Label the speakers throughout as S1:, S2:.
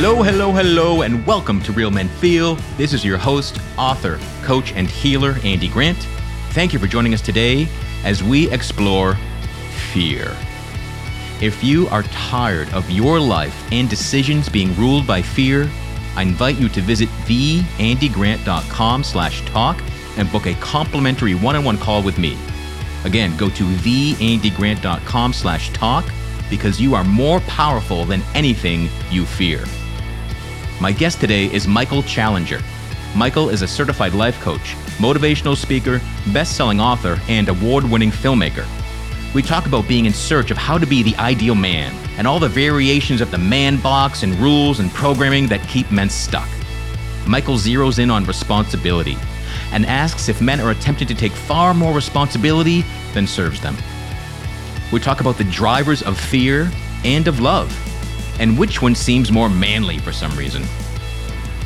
S1: Hello, hello, hello, and welcome to Real Men Feel. This is your host, author, coach, and healer, Andy Grant. Thank you for joining us today as we explore fear. If you are tired of your life and decisions being ruled by fear, I invite you to visit theandygrant.com slash talk and book a complimentary one-on-one call with me. Again, go to theandygrant.com slash talk because you are more powerful than anything you fear. My guest today is Michael Challenger. Michael is a certified life coach, motivational speaker, best-selling author, and award-winning filmmaker. We talk about being in search of how to be the ideal man and all the variations of the man box and rules and programming that keep men stuck. Michael zeroes in on responsibility and asks if men are attempting to take far more responsibility than serves them. We talk about the drivers of fear and of love, and which one seems more manly for some reason.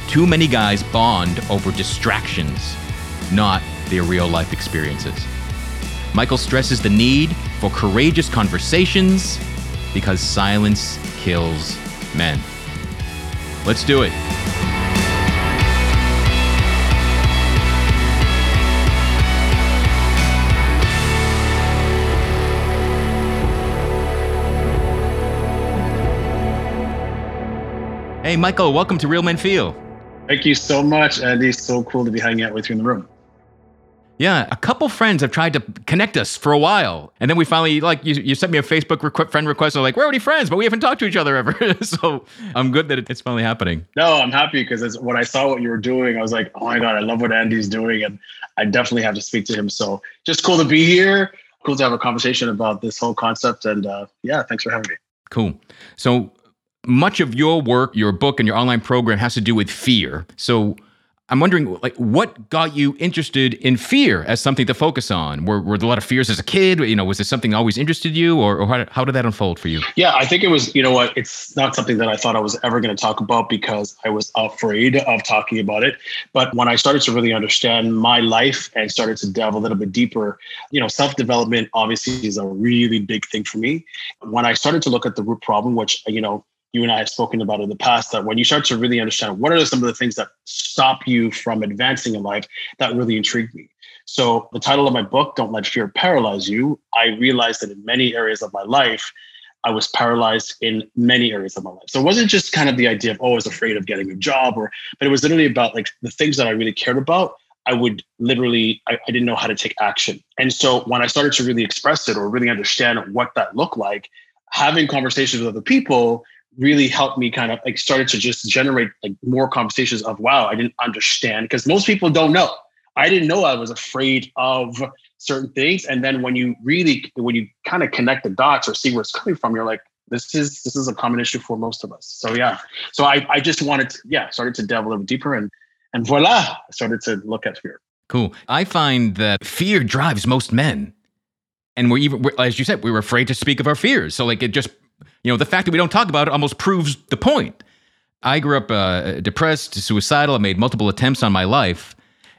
S1: Too many guys bond over distractions, not their real life experiences. Michael stresses the need for courageous conversations because silence kills men. Let's do it. Hey, Michael, welcome to Real Men Feel.
S2: Thank you so much, Andy. So cool to be hanging out with you in the room.
S1: Yeah, a couple friends have tried to connect us for a while, and then we finally like you. You sent me a Facebook requ- friend request. I'm like, we're already friends, but we haven't talked to each other ever. so I'm good that it's finally happening.
S2: No, I'm happy because when I saw what you were doing, I was like, oh my god, I love what Andy's doing, and I definitely have to speak to him. So just cool to be here. Cool to have a conversation about this whole concept, and uh, yeah, thanks for having me.
S1: Cool. So much of your work, your book, and your online program has to do with fear. So I'm wondering, like, what got you interested in fear as something to focus on? Were, were there a lot of fears as a kid? You know, was this something always interested you, or, or how, how did that unfold for you?
S2: Yeah, I think it was. You know what? It's not something that I thought I was ever going to talk about because I was afraid of talking about it. But when I started to really understand my life and started to delve a little bit deeper, you know, self development obviously is a really big thing for me. When I started to look at the root problem, which you know you and I have spoken about in the past that when you start to really understand what are some of the things that stop you from advancing in life, that really intrigued me. So the title of my book, Don't Let Fear Paralyze You, I realized that in many areas of my life, I was paralyzed in many areas of my life. So it wasn't just kind of the idea of, oh, I was afraid of getting a job or, but it was literally about like the things that I really cared about. I would literally, I, I didn't know how to take action. And so when I started to really express it or really understand what that looked like, having conversations with other people really helped me kind of like started to just generate like more conversations of wow i didn't understand because most people don't know. I didn't know i was afraid of certain things and then when you really when you kind of connect the dots or see where it's coming from you're like this is this is a common issue for most of us. So yeah. So i i just wanted to yeah started to delve a little deeper and and voila i started to look at fear.
S1: Cool. I find that fear drives most men and we're even we're, as you said we were afraid to speak of our fears. So like it just you know, the fact that we don't talk about it almost proves the point. I grew up uh, depressed, suicidal. I made multiple attempts on my life.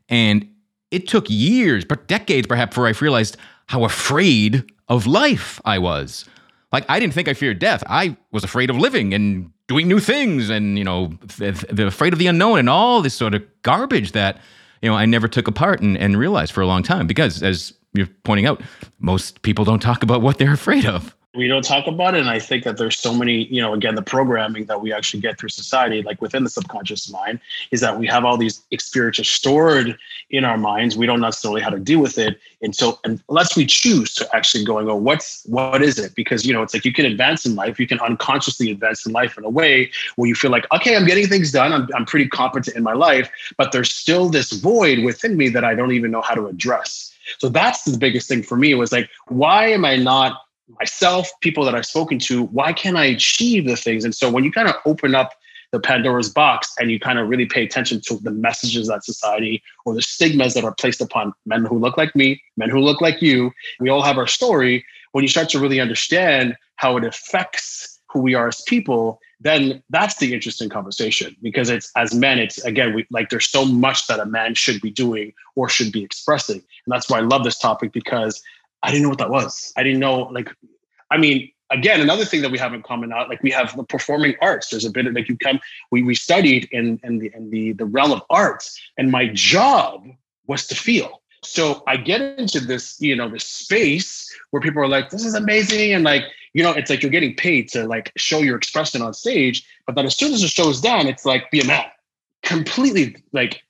S1: And it took years, but decades perhaps, before I realized how afraid of life I was. Like, I didn't think I feared death. I was afraid of living and doing new things and, you know, the afraid of the unknown and all this sort of garbage that, you know, I never took apart and, and realized for a long time because, as you're pointing out, most people don't talk about what they're afraid of
S2: we don't talk about it and i think that there's so many you know again the programming that we actually get through society like within the subconscious mind is that we have all these experiences stored in our minds. We don't necessarily how to deal with it until unless we choose to actually going oh what's what is it? Because you know it's like you can advance in life you can unconsciously advance in life in a way where you feel like okay i'm getting things done i'm, I'm pretty competent in my life but there's still this void within me that i don't even know how to address. So that's the biggest thing for me was like why am i not myself, people that I've spoken to, why can't I achieve the things? And so when you kind of open up the Pandora's box and you kind of really pay attention to the messages that society or the stigmas that are placed upon men who look like me, men who look like you, we all have our story. When you start to really understand how it affects who we are as people, then that's the interesting conversation because it's as men, it's again, we like there's so much that a man should be doing or should be expressing. And that's why I love this topic because I didn't know what that was. I didn't know, like, I mean, again, another thing that we have in common now, like we have the performing arts. There's a bit of like you come, we we studied in in the in the the realm of arts, and my job was to feel. So I get into this, you know, this space where people are like, this is amazing. And like, you know, it's like you're getting paid to like show your expression on stage. But then as soon as the show is done, it's like be a man. Completely like,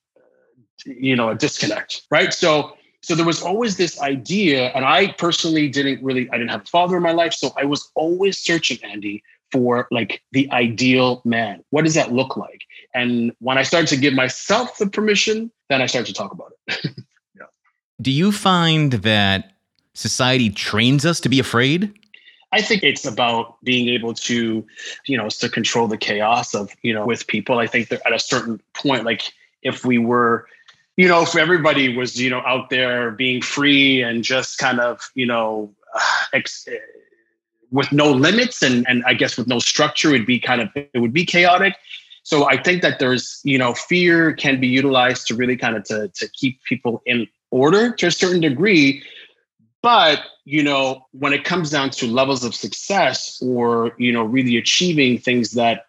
S2: you know, a disconnect. Right. So so there was always this idea, and I personally didn't really, I didn't have a father in my life. So I was always searching, Andy, for like the ideal man. What does that look like? And when I started to give myself the permission, then I started to talk about it.
S1: yeah. Do you find that society trains us to be afraid?
S2: I think it's about being able to, you know, to control the chaos of, you know, with people. I think that at a certain point, like if we were you know, if everybody was, you know, out there being free and just kind of, you know, uh, ex- eh, with no limits and and I guess with no structure, it'd be kind of it would be chaotic. So I think that there's, you know, fear can be utilized to really kind of to to keep people in order to a certain degree. But you know, when it comes down to levels of success or you know really achieving things that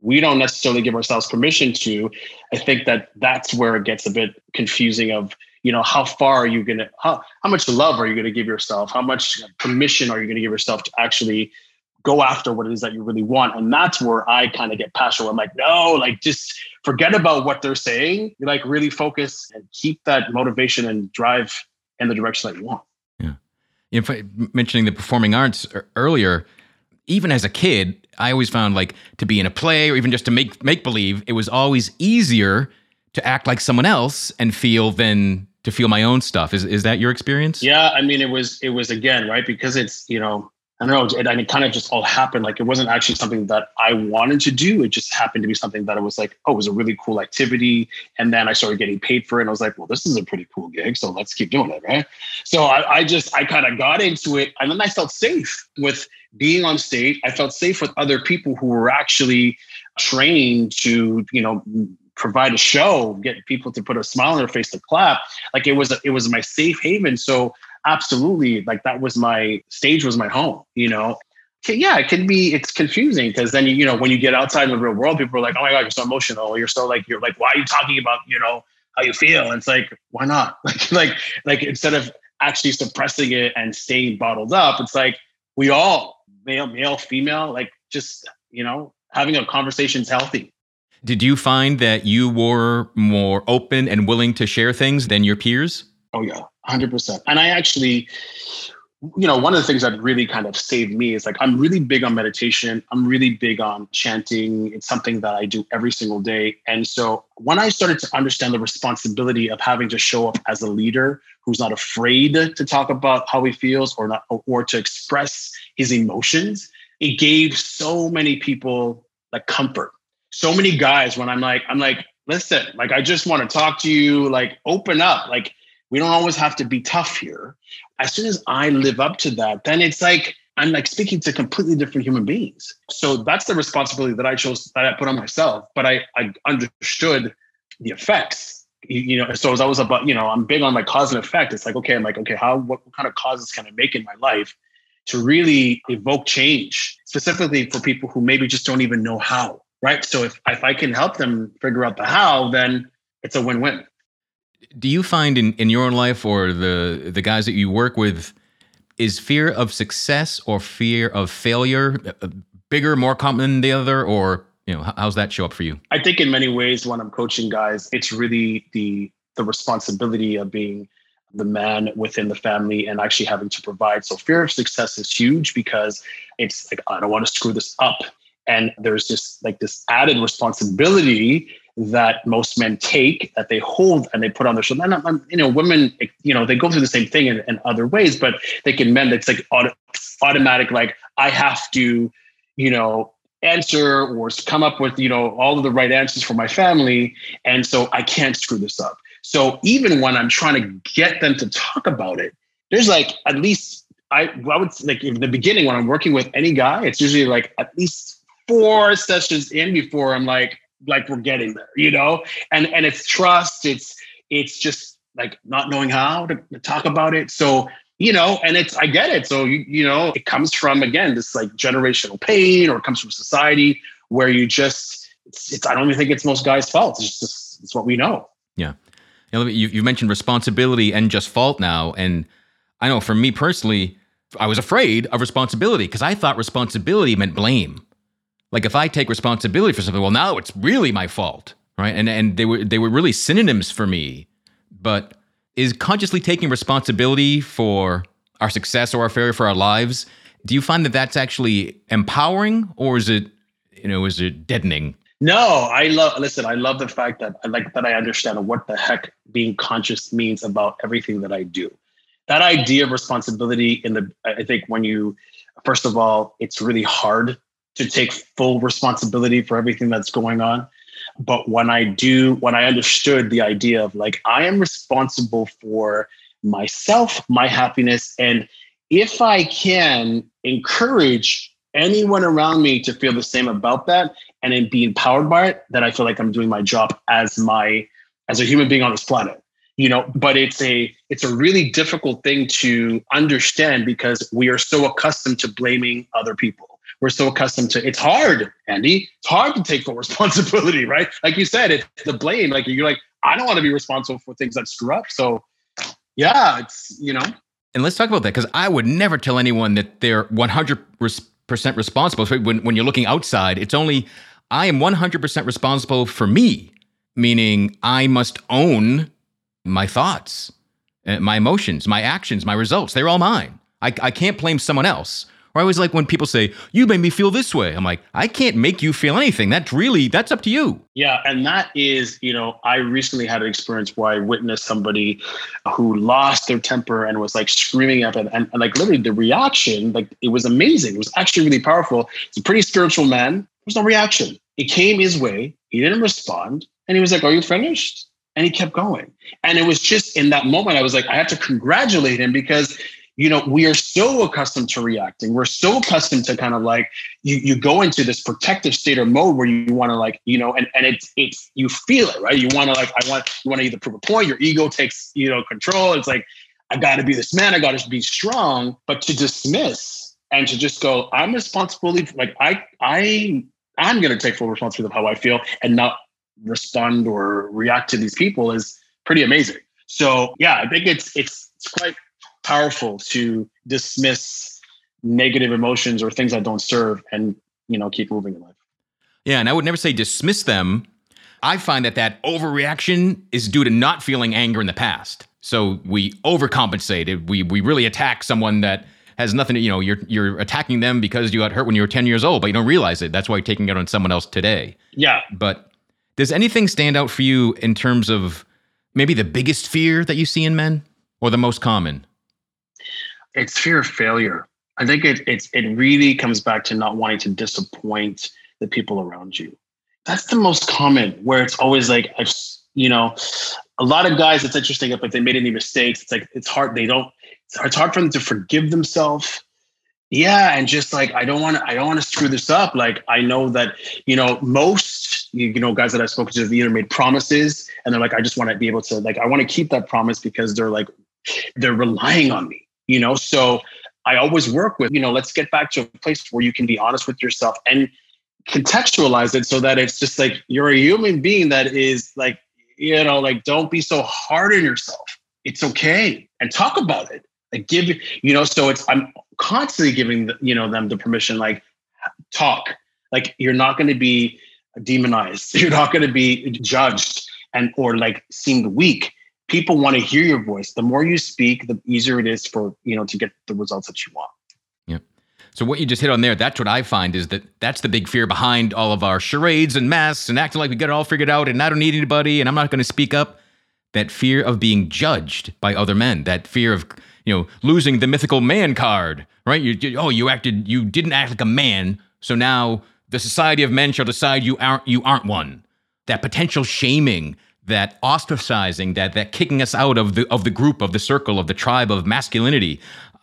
S2: we don't necessarily give ourselves permission to i think that that's where it gets a bit confusing of you know how far are you going to how, how much love are you going to give yourself? How much permission are you going to give yourself to actually go after what it is that you really want? And that's where i kind of get passionate. I'm like no like just forget about what they're saying. Like really focus and keep that motivation and drive in the direction that you want.
S1: Yeah. If I, mentioning the performing arts earlier even as a kid, I always found like to be in a play or even just to make make believe, it was always easier to act like someone else and feel than to feel my own stuff. Is is that your experience?
S2: Yeah, I mean, it was it was again right because it's you know I don't know, and it kind of just all happened. Like it wasn't actually something that I wanted to do. It just happened to be something that I was like, oh, it was a really cool activity. And then I started getting paid for it. And I was like, well, this is a pretty cool gig. So let's keep doing it. Right. So I, I just, I kind of got into it. And then I felt safe with being on stage. I felt safe with other people who were actually trained to, you know, provide a show, get people to put a smile on their face to clap. Like it was, it was my safe haven. So absolutely like that was my stage was my home you know? Yeah it can be it's confusing because then you know when you get outside in the real world people are like oh my god you're so emotional. You're so like you're like why are you talking about you know how you feel? And it's like why not? Like like like instead of actually suppressing it and staying bottled up it's like we all male male female like just you know having a conversation is healthy.
S1: Did you find that you were more open and willing to share things than your peers?
S2: Oh yeah 100%. And I actually, you know, one of the things that really kind of saved me is like I'm really big on meditation. I'm really big on chanting. It's something that I do every single day. And so when I started to understand the responsibility of having to show up as a leader who's not afraid to talk about how he feels or not or to express his emotions, it gave so many people like comfort. So many guys when I'm like, I'm like, listen, like I just want to talk to you, like open up. Like we don't always have to be tough here. As soon as I live up to that, then it's like I'm like speaking to completely different human beings. So that's the responsibility that I chose that I put on myself. But I, I understood the effects. You know, so as I was about, you know, I'm big on like cause and effect. It's like, okay, I'm like, okay, how what, what kind of causes can I make in my life to really evoke change, specifically for people who maybe just don't even know how. Right. So if, if I can help them figure out the how, then it's a win-win
S1: do you find in, in your own life or the the guys that you work with is fear of success or fear of failure uh, bigger more common than the other? Or you know how's that show up for you?
S2: I think in many ways when i'm coaching guys it's really the the responsibility of being the man within the family and actually having to provide. So fear of success is huge because it's like i don't want to screw this up. And there's just like this added responsibility that most men take that they hold and they put on their shoulder. And, you know, women, you know, they go through the same thing in, in other ways, but they can men. It's like auto, automatic. Like I have to, you know, answer or come up with you know all of the right answers for my family, and so I can't screw this up. So even when I'm trying to get them to talk about it, there's like at least I I would like in the beginning when I'm working with any guy, it's usually like at least four sessions in before I'm like like we're getting there, you know? And and it's trust, it's it's just like not knowing how to, to talk about it. So you know, and it's I get it. So you you know, it comes from again this like generational pain, or it comes from society where you just it's, it's I don't even think it's most guys' fault. It's just it's what we know.
S1: Yeah, you, know, you you mentioned responsibility and just fault now, and I know for me personally, I was afraid of responsibility because I thought responsibility meant blame. Like if I take responsibility for something, well, now it's really my fault, right? And and they were they were really synonyms for me. But is consciously taking responsibility for our success or our failure for our lives? Do you find that that's actually empowering, or is it, you know, is it deadening?
S2: No, I love. Listen, I love the fact that I like that I understand what the heck being conscious means about everything that I do. That idea of responsibility in the, I think when you, first of all, it's really hard to take full responsibility for everything that's going on. But when I do, when I understood the idea of like, I am responsible for myself, my happiness, and if I can encourage anyone around me to feel the same about that and then be empowered by it, then I feel like I'm doing my job as my as a human being on this planet. You know, but it's a it's a really difficult thing to understand because we are so accustomed to blaming other people we're so accustomed to it's hard, Andy. It's hard to take full responsibility, right? Like you said, it's the blame. Like you're like, I don't want to be responsible for things that screw up. So yeah, it's you know.
S1: And let's talk about that because I would never tell anyone that they're 100 percent responsible. So when when you're looking outside, it's only I am 100% responsible for me, meaning I must own my thoughts, uh, my emotions, my actions, my results. They're all mine. I, I can't blame someone else. Or I always like when people say, "You made me feel this way." I'm like, I can't make you feel anything. That's really that's up to you.
S2: Yeah, and that is, you know, I recently had an experience where I witnessed somebody who lost their temper and was like screaming up, and, and, and like literally the reaction, like it was amazing. It was actually really powerful. He's a pretty spiritual man. There was no reaction. It came his way. He didn't respond, and he was like, "Are you finished?" And he kept going. And it was just in that moment, I was like, I had to congratulate him because you know we are so accustomed to reacting. We're so accustomed to kind of like you you go into this protective state or mode where you want to like you know and and it's it's you feel it right? You want to like i want you want to either prove a point your ego takes you know control. It's like i got to be this man i got to be strong. But to dismiss and to just go i'm responsible like i i i'm to take full responsibility of how i feel and not respond or react to these people is pretty amazing. So yeah i think it's it's it's quite powerful to dismiss negative emotions or things that don't serve and you know keep moving in life.
S1: Yeah and i would never say dismiss them. I find that that overreaction is due to not feeling anger in the past. So we overcompensate we we really attack someone that has nothing to, you know you're you're attacking them because you got hurt when you were 10 years old but you don't realize it. That's why you're taking it on someone else today.
S2: Yeah.
S1: But does anything stand out for you in terms of maybe the biggest fear that you see in men or the most common
S2: it's fear of failure. I think it it's it really comes back to not wanting to disappoint the people around you. That's the most common where it's always like I've you know, a lot of guys it's interesting if they made any mistakes, it's like it's hard they don't it's hard for them to forgive themselves. Yeah, and just like I don't want to I don't want to screw this up. Like I know that, you know, most you know guys that I've spoken to have either made promises and they're like I just want to be able to like I want to keep that promise because they're like they're relying on me you know? So i always work with you know let's get back to a place where you can be honest with yourself and contextualize it so that it's just like you're a human being that is like you know like don't be so hard on yourself. It's okay. And talk about it. Like give you know so it's i'm constantly giving the, you know them the permission like talk. Like you're not going to be demonized. You're not going to be judged and or like seemed weak people want to hear your voice. The more you speak, the easier it is for you know to get the results that you want.
S1: Yeah. So what you just hit on there, that's what I find is that that's the big fear behind all of our charades and masks and acting like we got it all figured out and I don't need anybody and I'm not going to speak up. That fear of being judged by other men, that fear of you know losing the mythical man card, right? You, you oh you acted you didn't act like a man, so now the society of men shall decide you aren't you aren't one. That potential shaming that ostracizing, that that kicking us out of the of the group, of the circle, of the tribe of masculinity.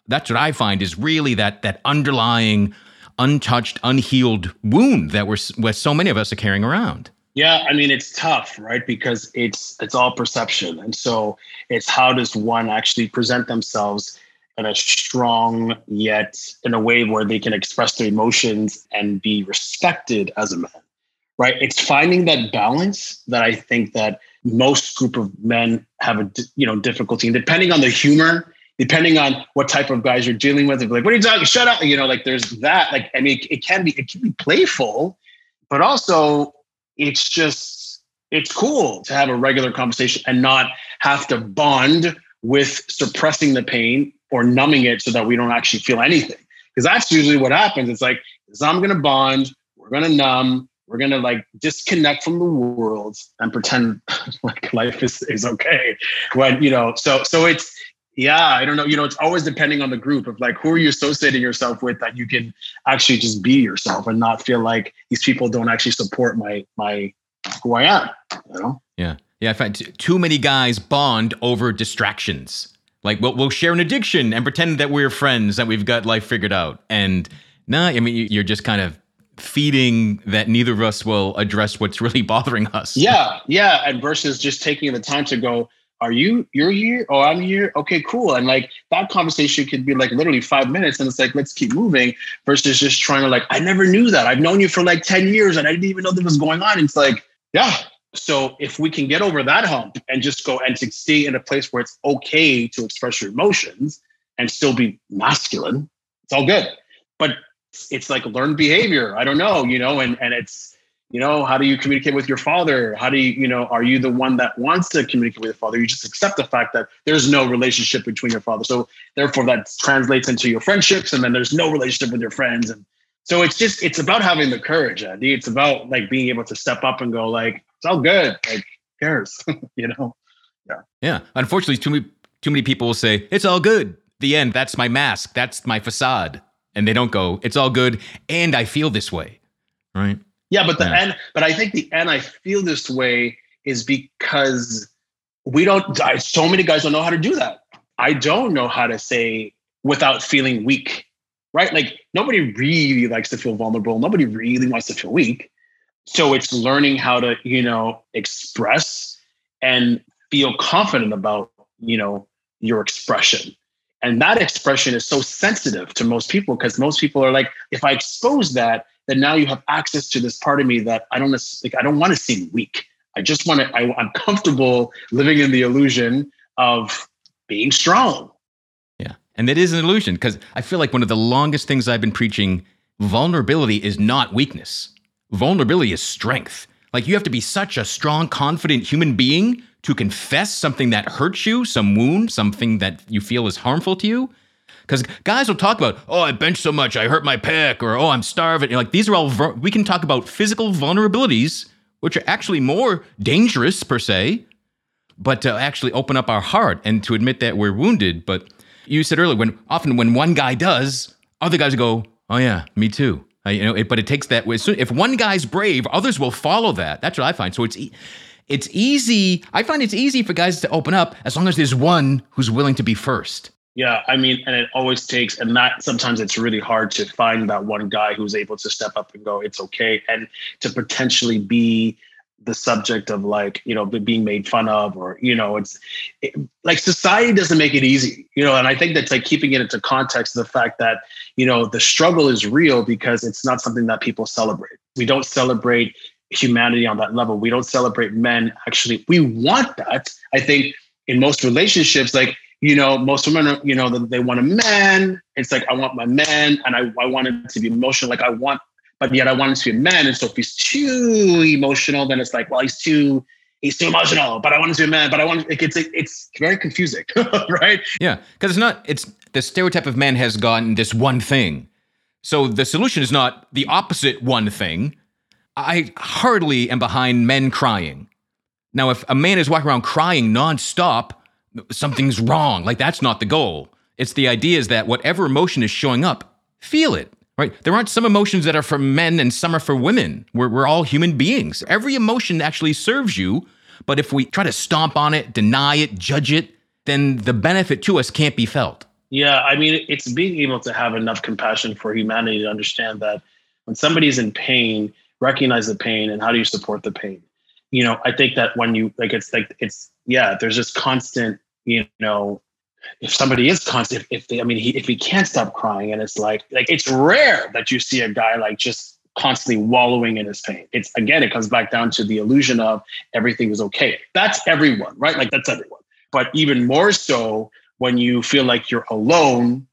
S1: That's what I find is really that that underlying, untouched, unhealed wound that we're what so many of us are carrying around.
S2: Yeah, I mean it's tough, right? Because it's it's all perception, and so it's how does one actually present themselves in a strong yet in a way where they can express their emotions and be respected as a man right it's finding that balance that i think that most group of men have a you know difficulty and depending on the humor depending on what type of guys you're dealing with like what are you talking shut up you know like there's that like i mean it can be it can be playful but also it's just it's cool to have a regular conversation and not have to bond with suppressing the pain or numbing it so that we don't actually feel anything. Because that's usually what happens. It's like, so I'm gonna bond, we're gonna numb, we're gonna like disconnect from the world and pretend like life is, is okay. When you know, so so it's yeah, I don't know. You know, it's always depending on the group of like who are you associating yourself with that you can actually just be yourself and not feel like these people don't actually support my my who I am. You know?
S1: Yeah. Yeah, I find too many guys bond over distractions. Like we'll, we'll share an addiction and pretend that we're friends, that we've got life figured out. And no, nah, I mean you're just kind of feeding that neither of us will address what's really bothering us.
S2: Yeah, yeah. And versus just taking the time to go, are you you're here? Oh, I'm here. Okay, cool. And like that conversation could be like literally five minutes, and it's like let's keep moving. Versus just trying to like, I never knew that. I've known you for like ten years, and I didn't even know that was going on. It's like, yeah, so if we can get over that hump and just go and to stay in a place where it's okay to express your emotions and still be masculine, it's all good. But it's like learned behavior. I don't know, you know, and and it's you know, how do you communicate with your father? How do you, you know, are you the one that wants to communicate with your father? You just accept the fact that there's no relationship between your father. So therefore that translates into your friendships and then there's no relationship with your friends. And so it's just it's about having the courage, Andy. It's about like being able to step up and go like, it's all good. Like, cares? you know?
S1: Yeah. Yeah. Unfortunately, too many too many people will say, it's all good. The end. That's my mask. That's my facade. And they don't go, it's all good. And I feel this way. Right.
S2: Yeah, but the yeah. end, but I think the end I feel this way is because we don't I, so many guys don't know how to do that. I don't know how to say without feeling weak. Right? Like nobody really likes to feel vulnerable. Nobody really wants to feel weak so it's learning how to you know express and feel confident about you know your expression and that expression is so sensitive to most people because most people are like if i expose that then now you have access to this part of me that i don't like i don't want to seem weak. I just want to I, i'm comfortable living in the illusion of being strong.
S1: Yeah. And it is an illusion because i feel like one of the longest things i've been preaching vulnerability is not weakness. Vulnerability is strength. Like you have to be such a strong, confident human being to confess something that hurts you, some wound, something that you feel is harmful to you. Because guys will talk about, oh, I bench so much, I hurt my pec, or oh, I'm starving. You're like these are all we can talk about physical vulnerabilities, which are actually more dangerous per se, but to actually open up our heart and to admit that we're wounded. But you said earlier, when often when one guy does, other guys go, oh yeah, me too. Uh, you know, it, but it takes that. Way. If one guy's brave, others will follow that. That's what I find. So it's it's easy. I find it's easy for guys to open up as long as there's one who's willing to be first.
S2: Yeah, I mean, and it always takes, and that sometimes it's really hard to find that one guy who's able to step up and go, "It's okay," and to potentially be the subject of like you know being made fun of or you know it's it, like society doesn't make it easy you know and i think that's like keeping it into context the fact that you know the struggle is real because it's not something that people celebrate we don't celebrate humanity on that level we don't celebrate men actually we want that i think in most relationships like you know most women are, you know they want a man it's like i want my man and i, I want him to be emotional like i want but yet I want him to be a man. And so if he's too emotional, then it's like, well, he's too he's too emotional. But I want him to be a man. But I want it it's it's very confusing, right?
S1: Yeah, because it's not. It's the stereotype of man has gotten this one thing. So the solution is not the opposite one thing. I hardly am behind men crying. Now, if a man is walking around crying nonstop, something's wrong. Like that's not the goal. It's the idea is that whatever emotion is showing up, feel it right? There aren't some emotions that are for men and some are for women. We're, we're all human beings. Every emotion actually serves you. But if we try to stomp on it, deny it, judge it, then the benefit to us can't be felt.
S2: Yeah, I mean, it's being able to have enough compassion for humanity to understand that when somebody's in pain, recognize the pain and how do you support the pain? You know, I think that when you like, it's like, it's, yeah, there's just constant, you know, if somebody is constant, if, if they, I mean, he, if he can't stop crying, and it's like, like it's rare that you see a guy like just constantly wallowing in his pain. It's again, it comes back down to the illusion of everything is okay. That's everyone, right? Like that's everyone. But even more so when you feel like you're alone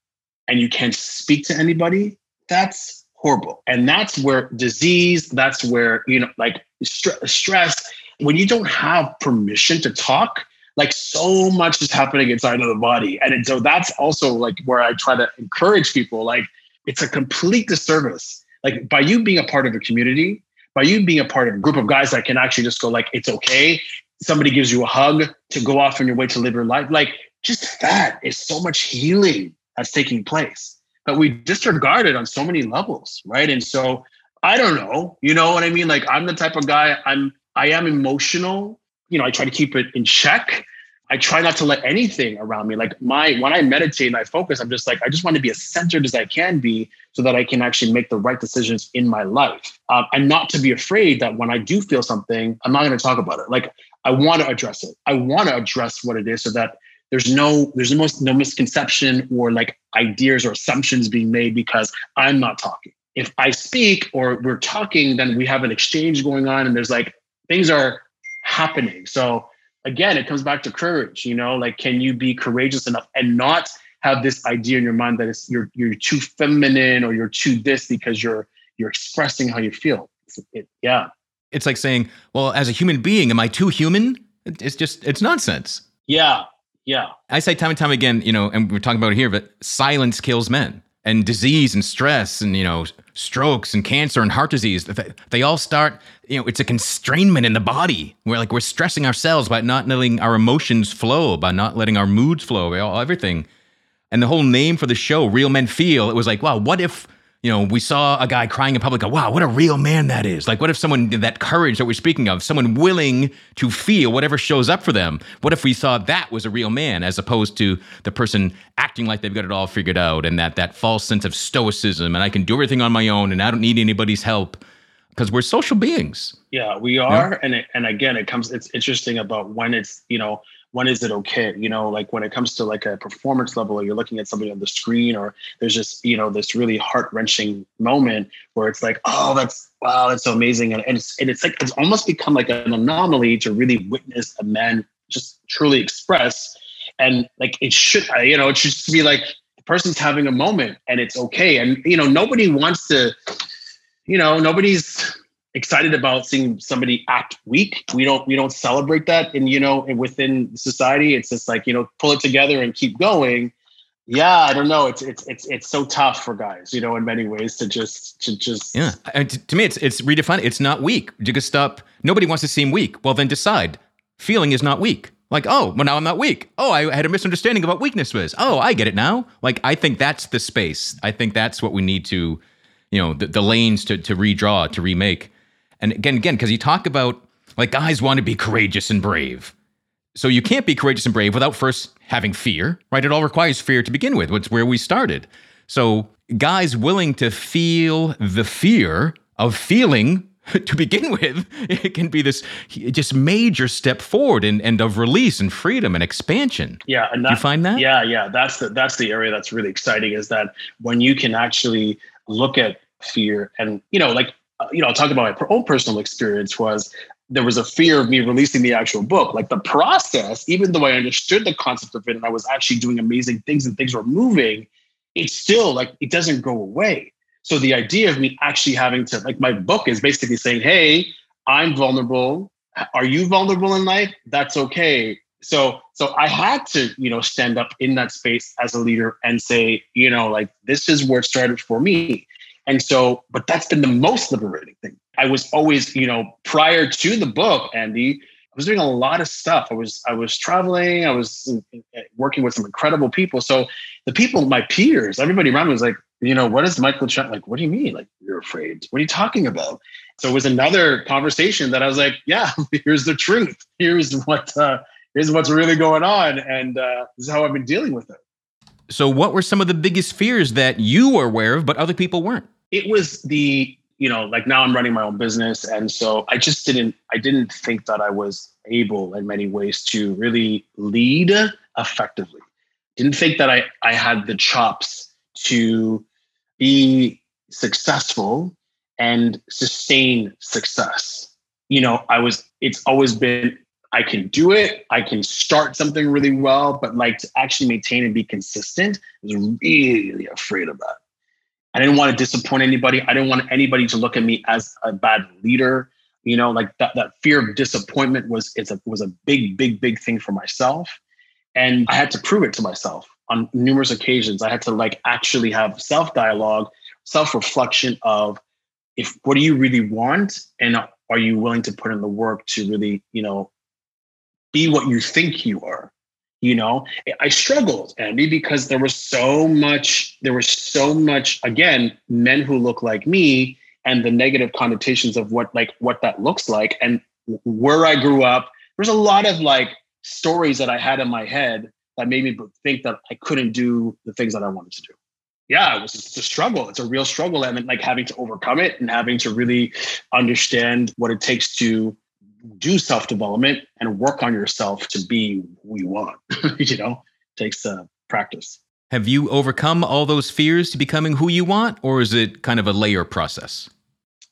S2: and you can't speak to anybody, that's horrible. And that's where disease, that's where, you know, like st- stress, when you don't have permission to talk, like so much is happening inside of the body. And so that's also like where I try to encourage people like it's a complete disservice. Like by you being a part of a community, by you being a part of a group of guys that can actually just go like, it's okay. Somebody gives you a hug to go off on your way to live your life. Like just that is so much healing that's taking place. But we disregard it on so many levels, right? And so I don't know, you know what I mean? Like I'm the type of guy I'm I am emotional you know, I try to keep it in check. I try not to let anything around me. Like my when I meditate and I focus, I'm just like I just want to be as centered as I can be, so that I can actually make the right decisions in my life, um, and not to be afraid that when I do feel something, I'm not going to talk about it. Like I want to address it. I want to address what it is, so that there's no there's almost no misconception or like ideas or assumptions being made because I'm not talking. If I speak or we're talking, then we have an exchange going on, and there's like things are happening. So again, it comes back to courage, you know, like can you be courageous enough and not have this idea in your mind that it's you're you're too feminine or you're too this because you're you're expressing how you feel. It, yeah.
S1: It's like saying, well, as a human being, am I too human? It's just it's nonsense.
S2: Yeah. Yeah.
S1: I say time and time again, you know, and we're talking about it here, but silence kills men and disease and stress and you know strokes and cancer and heart disease. They, all start you know it's a constrainment in the body. Where like we're stressing ourselves by not letting our emotions flow by not letting our moods flow all, everything. And the whole name for the show real men feel it was like wow what if you know, we saw a guy crying in public. Go, wow, what a real man that is. Like, what if someone did that courage that we're speaking of, someone willing to feel whatever shows up for them? What if we saw that was a real man, as opposed to the person acting like they've got it all figured out, and that that false sense of stoicism, and I can do everything on my own, and I don't need anybody's help, because we're social beings.
S2: Yeah, we are, and it, and again, it comes. It's interesting about when it's you know when is it okay? You know like when it comes to like a performance level or you're looking at somebody on the screen or there's just you know this really heart-wrenching moment where it's like oh that's wow that's so amazing. And, and it's and it's like it's almost become like an anomaly to really witness a man just truly express. And like it should you know it should just be like the person's having a moment and it's okay. And you know nobody wants to you know nobody's excited about seeing somebody act weak. We don't we don't celebrate that, and you know, within society, it's just like you know, pull it together and keep going. Yeah, I don't know. It's it's it's it's so tough for guys, you know, in many ways to just to just
S1: yeah. To, me, it's it's redefined. It's not weak. You stop. Nobody wants to seem weak. Well, then decide. Feeling is not weak. Like, oh, well, now I'm not weak. Oh, I had a misunderstanding what weakness was. Oh, I get it now. Like, I think that's the space. I think that's what we need to, you know, the, the lanes to to redraw, to remake. And again, again, because you talk about like guys want to be courageous and brave. So you can't be courageous and brave without first having fear, right? It all requires fear to begin with. It's where we started. So guys willing to feel the fear of feeling to begin with, it can be this just major step forward and, and of release and freedom and expansion.
S2: Yeah, and
S1: that, you find that?
S2: Yeah, yeah. That's the that's the area that's really exciting is that when you can actually look at fear and you know, like Uh, you know, I'll talk about my own personal experience was there was a fear of me releasing the actual book. Like the process, even though I understood the concept of it and I was actually doing amazing things and things were moving, it's still like it doesn't go away. So the idea of me actually having to like my book is basically saying, "Hey, I'm vulnerable. Are you vulnerable in life? That's okay." So so I had to, you know, stand up in that space as a leader and say, you know, like this is where it started for me. And so, but that's been the most liberating thing. I was always, you know, prior to the book, Andy, I was doing a lot of stuff. I was I was traveling. I was working with some incredible people. So the people, my peers, everybody around me was like, you know, what is Michael Chen? Like, what do you mean? Like, you're afraid? What are you talking about? So it was another conversation that I was like, yeah, here's the truth. Here's what uh, here's what's really going on, and uh, this is how I've been dealing with it.
S1: So, what were some of the biggest fears that you were aware of, but other people weren't?
S2: It was the, you know, like now I'm running my own business. And so I just didn't, I didn't think that I was able in many ways to really lead effectively. didn't think that I, I had the chops to be successful and sustain success. You know, I was, it's always been, I can do it. I can start something really well, but like to actually maintain and be consistent, I was really afraid of that. I didn't want to disappoint anybody. I didn't want anybody to look at me as a bad leader. You know, like that, that fear of disappointment was, it's a, was a big, big, big thing for myself. And I had to prove it to myself on numerous occasions. I had to like actually have self dialogue, self reflection of if what do you really want and are you willing to put in the work to really, you know, be what you think you are. You know, I struggled, Andy, because there was so much, there was so much, again, men who look like me and the negative connotations of what like what that looks like. And where I grew up, there's a lot of like stories that I had in my head that made me think that I couldn't do the things that I wanted to do. Yeah, it was just a struggle. It's a real struggle. And like having to overcome it and having to really understand what it takes to do self development and work on yourself to be who you want. you know, it takes uh, practice.
S1: Have you overcome all those fears to becoming who you want, or is it kind of a layer process?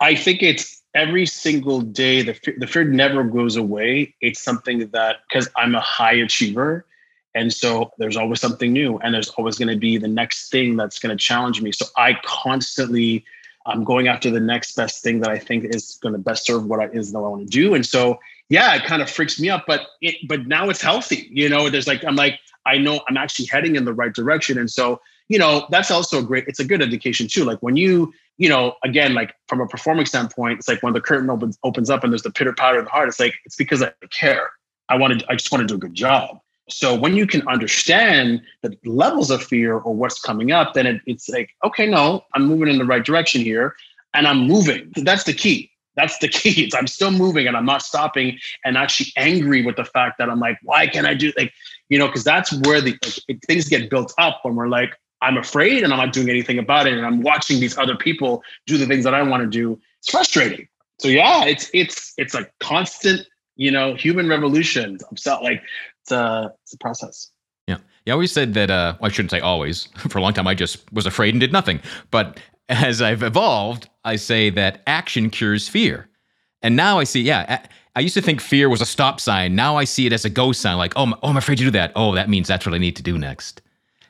S2: I think it's every single day. The fear, the fear never goes away. It's something that because I'm a high achiever, and so there's always something new, and there's always going to be the next thing that's going to challenge me. So I constantly I'm going after the next best thing that I think is going to best serve what I is that I want to do. And so, yeah, it kind of freaks me up, but it, but now it's healthy. You know, there's like, I'm like, I know I'm actually heading in the right direction. And so, you know, that's also a great, it's a good indication too. Like when you, you know, again, like from a performing standpoint, it's like when the curtain opens, opens up and there's the pitter patter of the heart, it's like, it's because I care. I wanted, I just want to do a good job. So when you can understand the levels of fear or what's coming up, then it, it's like, okay, no, I'm moving in the right direction here and I'm moving. That's the key. That's the key. It's I'm still moving and I'm not stopping and actually angry with the fact that I'm like, why can't I do like, you know, because that's where the like, things get built up when we're like, I'm afraid and I'm not doing anything about it. And I'm watching these other people do the things that I want to do. It's frustrating. So yeah, it's it's it's a constant, you know, human revolution. I'm so like it's a process.
S1: Yeah, you always said that. Uh, well, I shouldn't say always. For a long time, I just was afraid and did nothing. But as I've evolved, I say that action cures fear. And now I see, yeah, I used to think fear was a stop sign. Now I see it as a go sign. Like, oh, oh, I'm afraid to do that. Oh, that means that's what I need to do next.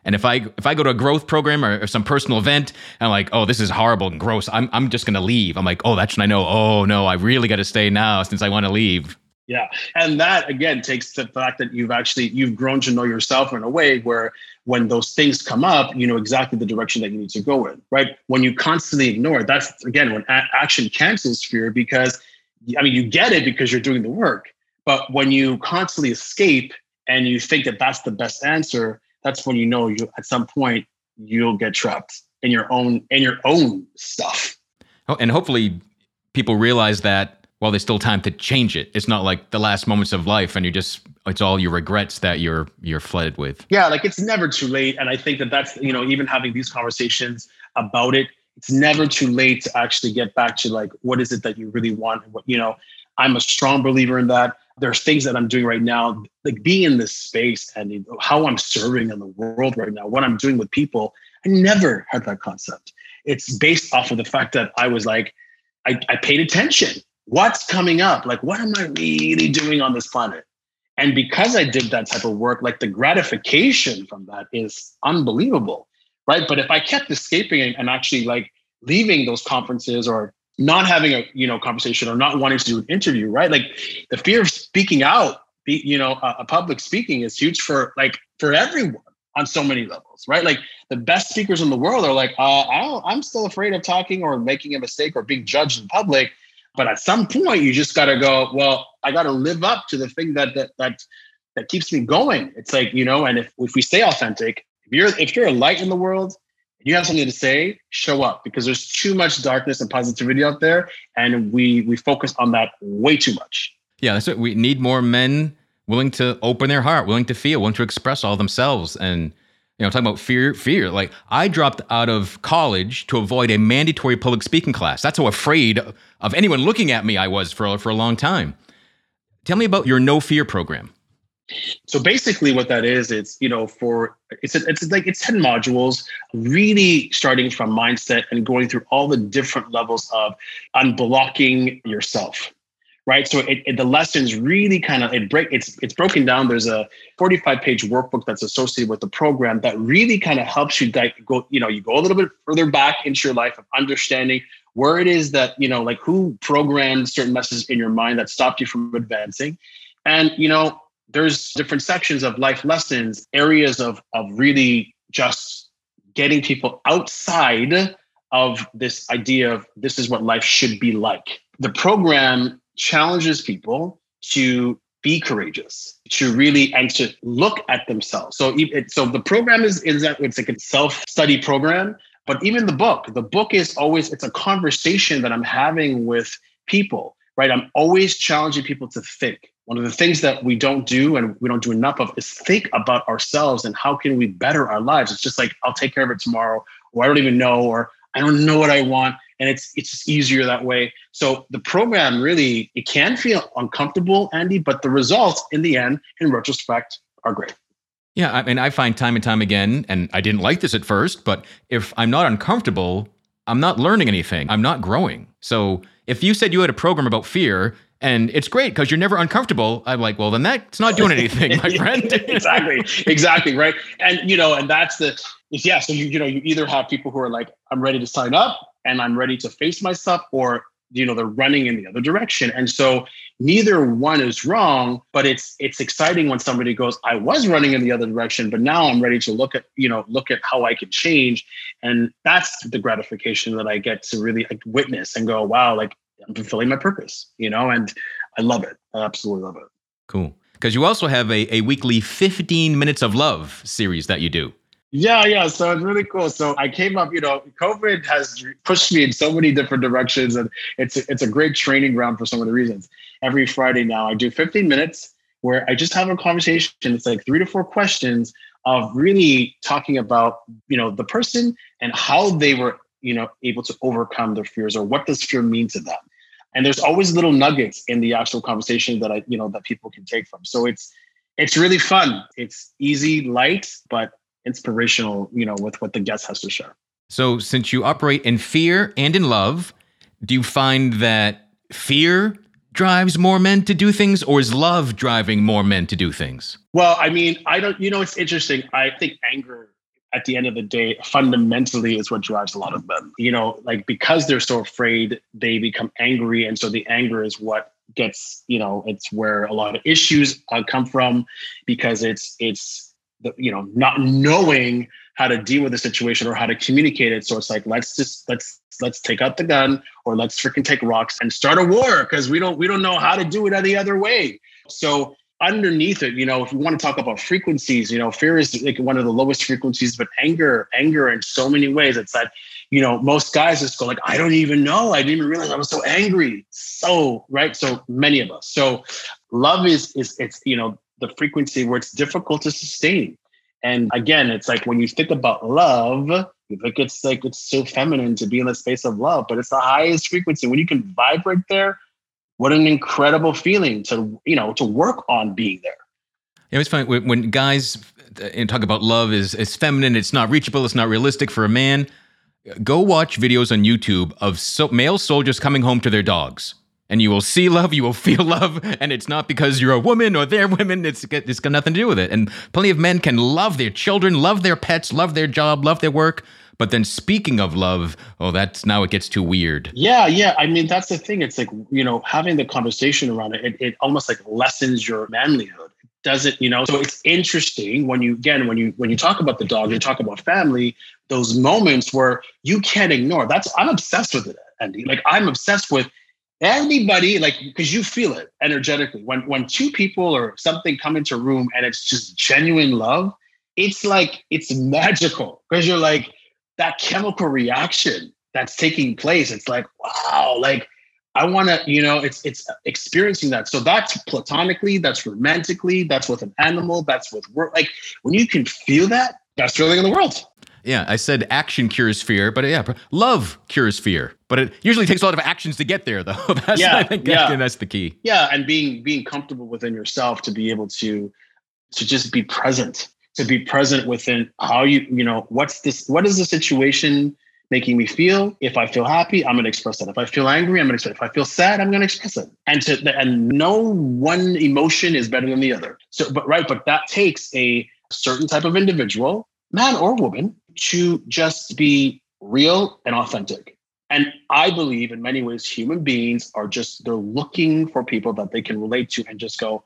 S1: And if I if I go to a growth program or, or some personal event, and I'm like, oh, this is horrible and gross, I'm I'm just gonna leave. I'm like, oh, that's when I know. Oh no, I really got to stay now since I want to leave.
S2: Yeah. And that again takes the fact that you've actually you've grown to know yourself in a way where when those things come up, you know exactly the direction that you need to go in, right? When you constantly ignore it, that's again when a- action cancels fear because I mean you get it because you're doing the work, but when you constantly escape and you think that that's the best answer, that's when you know you at some point you'll get trapped in your own in your own stuff.
S1: Oh, and hopefully people realize that well, there's still time to change it. It's not like the last moments of life and you just it's all your regrets that you're you're flooded with.
S2: Yeah, like it's never too late and I think that that's you know even having these conversations about it, it's never too late to actually get back to like what is it that you really want what you know, I'm a strong believer in that. There's things that I'm doing right now, like being in this space and how I'm serving in the world right now, what I'm doing with people. I never had that concept. It's based off of the fact that I was like, I, I paid attention what's coming up? Like, what am I really doing on this planet? And because I did that type of work, like the gratification from that is unbelievable, right? But if I kept escaping and actually like leaving those conferences or not having a you know conversation or not wanting to do an interview, right? Like the fear of speaking out, be, you know, a, a public speaking is huge for like for everyone on so many levels, right? Like the best speakers in the world are like, uh, I I'm still afraid of talking or making a mistake or being judged in public. But at some point, you just got to go. Well, I got to live up to the thing that that that that keeps me going. It's like you know, and if if we stay authentic, if you're if you're a light in the world, you have something to say, show up because there's too much darkness and positivity out there, and we we focus on that way too much.
S1: Yeah, that's what we need more men willing to open their heart, willing to feel, willing to express all themselves, and you know, talking about fear, fear. Like I dropped out of college to avoid a mandatory public speaking class. That's how afraid of anyone looking at me I was for for a long time. Tell me about your no fear program.
S2: So basically, what that is, it's you know, for it's it's like it's ten modules, really starting from mindset and going through all the different levels of unblocking yourself, right? So it, it, the lessons really kind of it break it's it's broken down. There's a 45 page workbook that's associated with the program that really kind of helps you di- go you know you go a little bit further back into your life of understanding where it is that you know like who programmed certain messages in your mind that stopped you from advancing and you know there's different sections of life lessons areas of of really just getting people outside of this idea of this is what life should be like the program challenges people to be courageous to really and to look at themselves so it, so the program is is that it's like a self-study program but even the book, the book is always, it's a conversation that I'm having with people, right? I'm always challenging people to think. One of the things that we don't do and we don't do enough of is think about ourselves and how can we better our lives. It's just like, I'll take care of it tomorrow, or I don't even know, or I don't know what I want. And it's it's just easier that way. So the program really, it can feel uncomfortable, Andy, but the results in the end, in retrospect, are great.
S1: Yeah, I mean, I find time and time again, and I didn't like this at first, but if I'm not uncomfortable, I'm not learning anything. I'm not growing. So if you said you had a program about fear and it's great because you're never uncomfortable, I'm like, well, then that's not doing anything, my friend.
S2: exactly, exactly, right. And you know, and that's the yeah. So you you know, you either have people who are like, I'm ready to sign up and I'm ready to face myself, or you know they're running in the other direction. And so neither one is wrong but it's it's exciting when somebody goes i was running in the other direction but now i'm ready to look at you know look at how i can change. And that's the gratification that i get to really like, witness and go wow like i'm fulfilling my purpose you know and i love it. I absolutely love it.
S1: Cool. Because you also have a, a weekly 15 minutes of love series that you do
S2: yeah, yeah. So it's really cool. So I came up, you know, COVID has pushed me in so many different directions, and it's it's a great training ground for some of the reasons. Every Friday now, I do 15 minutes where I just have a conversation. It's like three to four questions of really talking about, you know, the person and how they were, you know, able to overcome their fears or what does fear mean to them. And there's always little nuggets in the actual conversation that I, you know, that people can take from. So it's it's really fun. It's easy, light, but inspirational, you know, with what the guest has to share.
S1: So, since you operate in fear and in love, do you find that fear drives more men to do things, or is love driving more men to do things?
S2: Well, I mean, I don't, you know, it's interesting. I think anger at the end of the day fundamentally is what drives a lot of men. You know, like because they're so afraid, they become angry. And so the anger is what gets, you know, it's where a lot of issues uh, come from because it's, it's, the, you know not knowing how to deal with the situation or how to communicate it. So it's like let's just let's let's take out the gun or let's freaking take rocks and start a war because we don't we don't know how to do it any other way. So underneath it you know if you want to talk about frequencies you know fear is like one of the lowest frequencies but anger anger in so many ways. It's that you know most guys just go like i don't even know. I didn't even realize i was so angry. So right? So many of us. So love is is it's you know the frequency where it's difficult to sustain. And again, it's like when you think about love, you think it's like it's so feminine to be in the space of love, but it's the highest frequency. When you can vibrate there, what an incredible feeling to you know to work on being there.
S1: It was funny when guys uh, talk about love is is feminine. It's not reachable. It's not realistic for a man. Go watch videos on YouTube of so, male soldiers coming home to their dogs and you will see love, you will feel love, and it's not because you're a woman or they're women. It's it's got nothing to do with it. And plenty of men can love their children, love their pets, love their job, love their work. But then speaking of love, oh, that's now it gets too weird.
S2: Yeah, yeah. I mean, that's the thing. It's like you know, having the conversation around it, it, it almost like lessens your manlyhood. does it, you know? So it's interesting when you again when you when you talk about the dog, you talk about family. Those moments where you can't ignore. That's I'm obsessed with it, Andy. Like I'm obsessed with anybody like because you feel it energetically. When when two people or something come into a room and it's just genuine love it's like it's magical. Because you're like that chemical reaction that's taking place it's like wow like i want to you know it's it's experiencing that. So that's platonically that's romantically that's with an animal that's with work like when you can feel that that's feeling in the world
S1: yeah, I said action cures fear, but yeah, love cures fear. But it usually takes a lot of actions to get there, though. that's,
S2: yeah,
S1: I think
S2: yeah.
S1: that's the key.
S2: Yeah, and being being comfortable within yourself to be able to to just be present, to be present within how you, you know, what's this, what is the situation making me feel? If I feel happy, I'm going to express that. If I feel angry, I'm going to express it. If I feel sad, I'm going to express it. And to, and no one emotion is better than the other. So, but right, but that takes a certain type of individual, man or woman, to just be real and authentic. And I believe in many ways, human beings are just, they're looking for people that they can relate to and just go,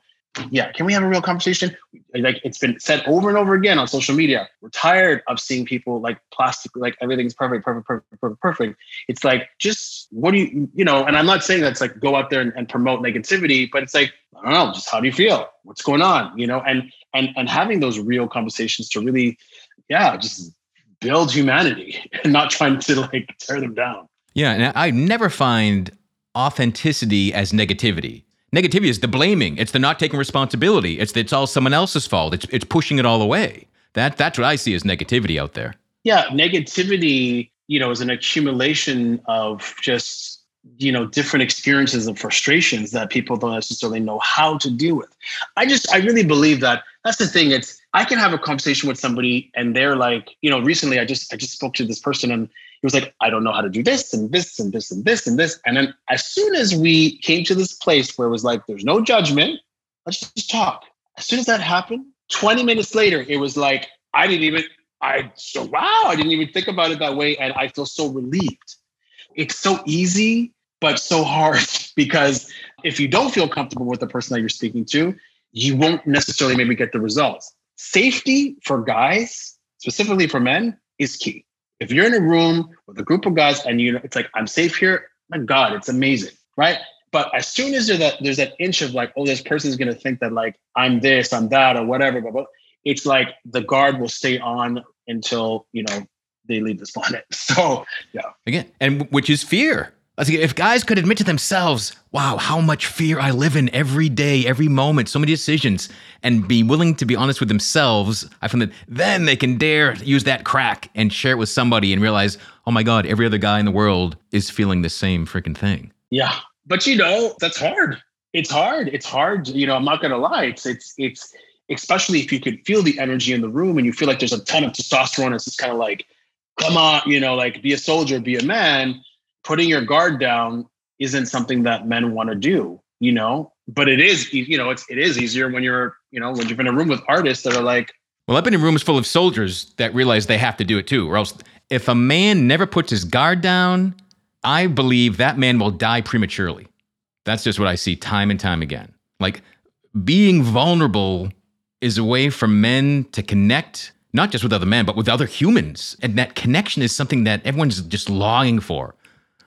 S2: yeah, can we have a real conversation? Like it's been said over and over again on social media. We're tired of seeing people like plastic, like everything's perfect, perfect, perfect, perfect, perfect. It's like, just what do you, you know, and I'm not saying that's like go out there and, and promote negativity, but it's like, I don't know, just how do you feel? What's going on? You know, and and and having those real conversations to really, yeah, just build humanity and not trying to like tear them down.
S1: Yeah, and I never find authenticity as negativity. Negativity is the blaming. It's the not taking responsibility. It's it's all someone else's fault. It's it's pushing it all away. That that's what I see as negativity out there.
S2: Yeah, negativity, you know, is an accumulation of just you know different experiences and frustrations that people don't necessarily know how to deal with. I just I really believe that that's the thing. It's I can have a conversation with somebody and they're like, you know, recently I just I just spoke to this person and he was like, I don't know how to do this and this and this and this and this. And then as soon as we came to this place where it was like, there's no judgment, let's just talk. As soon as that happened, 20 minutes later, it was like, I didn't even, I so wow, I didn't even think about it that way. And I feel so relieved. It's so easy, but so hard because if you don't feel comfortable with the person that you're speaking to, you won't necessarily maybe get the results safety for guys, specifically for men, is key. If you're in a room with a group of guys and you know it's like I'm safe here, my God, it's amazing, right? But as soon as there's that there's that inch of like, oh, this person's gonna think that like I'm this, I'm that, or whatever, but it's like the guard will stay on until you know they leave this planet. So yeah,
S1: again, and which is fear. If guys could admit to themselves, wow, how much fear I live in every day, every moment, so many decisions, and be willing to be honest with themselves, I find that then they can dare use that crack and share it with somebody and realize, oh my God, every other guy in the world is feeling the same freaking thing.
S2: Yeah. But you know, that's hard. It's hard. It's hard. You know, I'm not gonna lie. It's it's it's especially if you could feel the energy in the room and you feel like there's a ton of testosterone. It's just kind of like, come on, you know, like be a soldier, be a man putting your guard down isn't something that men want to do, you know, but it is, you know, it's, it is easier when you're, you know, when you're in a room with artists that are like,
S1: well, I've been in rooms full of soldiers that realize they have to do it too, or else if a man never puts his guard down, I believe that man will die prematurely. That's just what I see time and time again. Like being vulnerable is a way for men to connect, not just with other men, but with other humans. And that connection is something that everyone's just longing for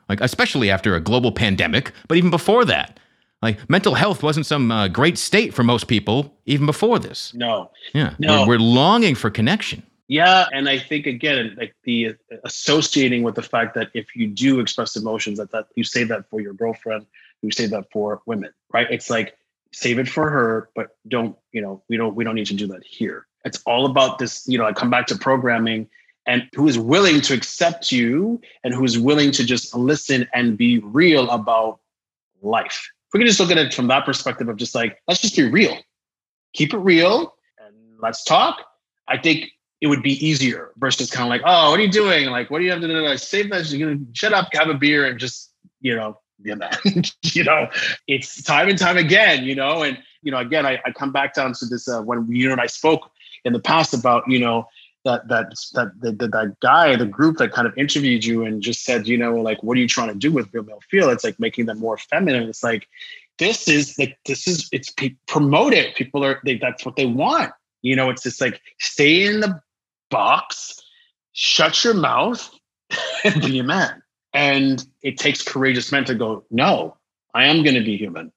S1: like especially after a global pandemic, but even before that. Like mental health wasn't some uh, great state for most people even before this.
S2: No.
S1: Yeah. No. We're, we're, longing for connection.
S2: Yeah, and I think again, like the associating with the fact that if you do express emotions, that that you say that for your girlfriend, you say that for women, right? It's like save it for her, but don't you know we don't we don't need to do that here. It's all about this. You know, I come back to programming and who is willing to accept you and who is willing to just listen and be real about life. If we can just look at it from that perspective of just like, let's just be real, keep it real, and let's talk. I think it would be easier versus kind of like, oh, what are you doing? Like, what do you have to do? Like, save that. You're gonna shut up, have a beer, and just you know, a man. you know, it's time and time again. You know, and you know, again, I, I come back down to this uh, when you and I spoke in the past about you know that that that that, that guy, the group that kind of interviewed you and just said, you know, like, what are you trying to do with Real Men Feel? It's like making them more feminine. It's like this is like this is it's promote it. People are they that's what they want. You know, it's just like stay in the box, shut your mouth, and be a man. And it takes courageous men to go, no, I am going to be human,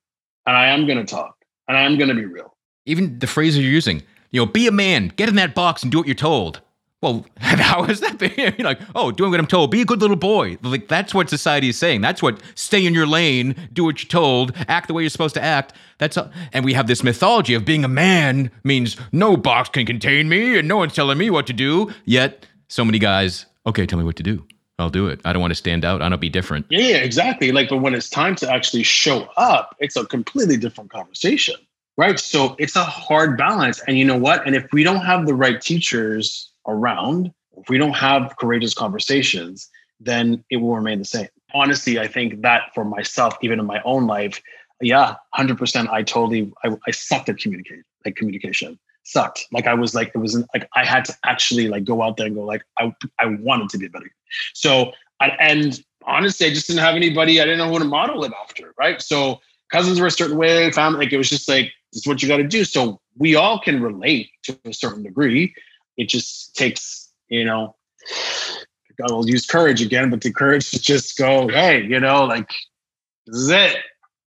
S2: and I am going to talk, and I am going to be real.
S1: Even the phrase you're using, you know, be a man, get in that box and do what you're told. Well, how is that? you're like, oh, doing what I'm told. Be a good little boy. Like that's what society is saying. That's what stay in your lane, do what you're told, act the way you're supposed to act. That's and we have this mythology of being a man means no box can contain me and no one's telling me what to do. Yet so many guys, okay, tell me what to do. I'll do it. I don't want to stand out. I don't be different.
S2: Yeah, exactly. Like, but when it's time to actually show up, it's a completely different conversation Right. So it's a hard balance. And you know what? And if we don't have the right teachers around, if we don't have courageous conversations, then it will remain the same. Honestly, I think that for myself, even in my own life, yeah, 100%, I totally, I, I sucked at communicating, like communication sucked. Like I was like, it was like, I had to actually like go out there and go like, I, I wanted to be better. So, and honestly, I just didn't have anybody, I didn't know who to model it after. Right. So cousins were a certain way, family, like it was just like, is what you got to do. So we all can relate to a certain degree. It just takes, you know, I will use courage again, but the courage to just go, hey, you know, like this is it.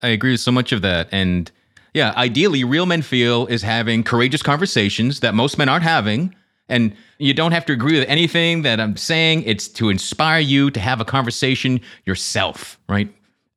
S1: I agree with so much of that. And yeah, ideally, Real Men Feel is having courageous conversations that most men aren't having. And you don't have to agree with anything that I'm saying. It's to inspire you to have a conversation yourself, right?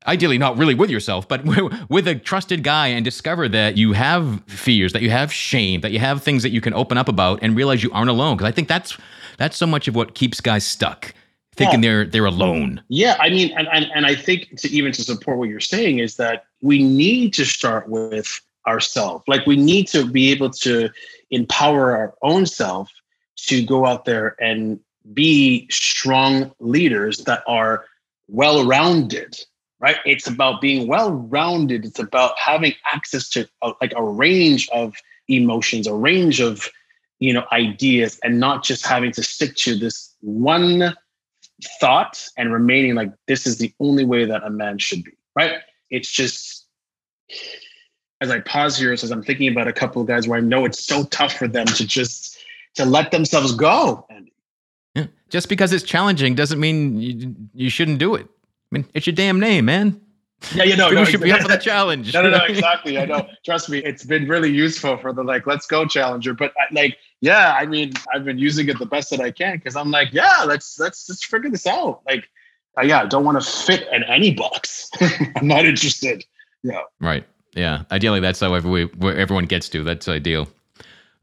S1: Ideally not really with yourself, but with a trusted guy and discover that you have fears, that you have shame, that you have things that you can open up about and realize you aren't alone. Because I think that's that's so much of what keeps guys stuck, thinking yeah. they're they're alone.
S2: Yeah, I mean, and, and and I think to even to support what you're saying is that we need to start with ourselves. Like we need to be able to empower our own self to go out there and be strong leaders that are well rounded right? It's about being well rounded. It's about having access to a, like a range of emotions, a range of you know ideas, and not just having to stick to this one thought and remaining like this is the only way that a man should be, right? It's just as I pause here, as I'm thinking about a couple of guys where I know it's so tough for them to just to let themselves go.
S1: Yeah. Just because it's challenging doesn't mean you, you shouldn't do it. Mean, it's your damn name, man.
S2: Yeah, you know,
S1: you no, should be up for the challenge.
S2: no, no, no, exactly. I know. Trust me, it's been really useful for the like, let's go challenger. But like, yeah, I mean, I've been using it the best that I can because I'm like, yeah, let's let's let's figure this out. Like, uh, yeah, I don't want to fit in any box. I'm not interested. Yeah.
S1: Right. Yeah. Ideally, that's how every, where everyone gets to. That's ideal.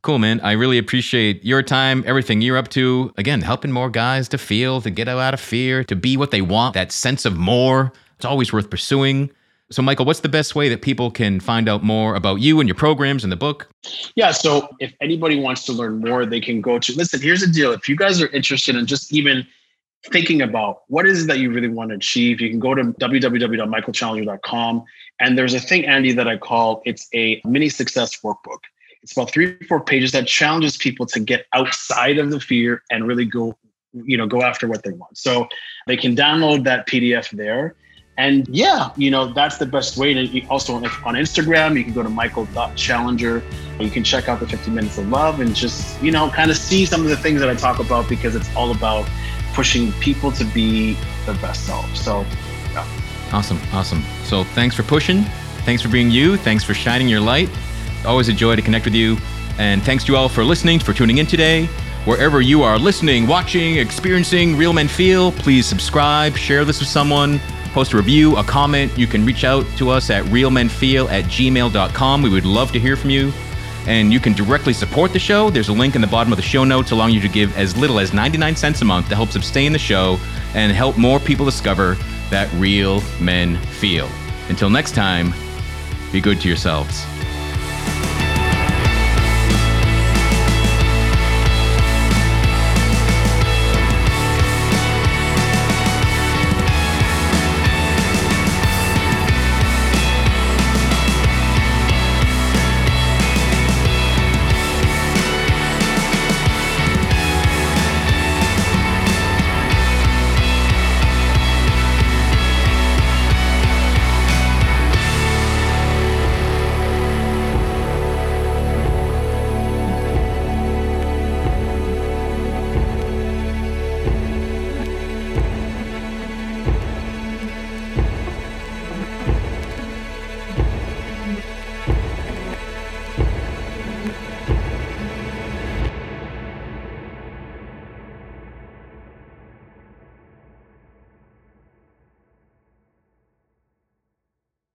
S1: Cool, man. I really appreciate your time, everything you're up to. Again, helping more guys to feel, to get out of fear, to be what they want, that sense of more. It's always worth pursuing. So, Michael, what's the best way that people can find out more about you and your programs and the book?
S2: Yeah. So, if anybody wants to learn more, they can go to listen. Here's the deal. If you guys are interested in just even thinking about what is it that you really want to achieve, you can go to www.michaelchallenger.com. And there's a thing, Andy, that I call it's a mini success workbook. It's about three or four pages that challenges people to get outside of the fear and really go, you know, go after what they want. So they can download that PDF there. And yeah, you know, that's the best way. And also on, on Instagram, you can go to michael.challenger. You can check out the 50 minutes of love and just, you know, kind of see some of the things that I talk about because it's all about pushing people to be their best self. So, yeah.
S1: Awesome. Awesome. So thanks for pushing. Thanks for being you. Thanks for shining your light. Always a joy to connect with you. And thanks to you all for listening, for tuning in today. Wherever you are listening, watching, experiencing Real Men Feel, please subscribe, share this with someone, post a review, a comment. You can reach out to us at realmenfeel at gmail.com. We would love to hear from you. And you can directly support the show. There's a link in the bottom of the show notes allowing you to give as little as 99 cents a month to help sustain the show and help more people discover that real men feel. Until next time, be good to yourselves.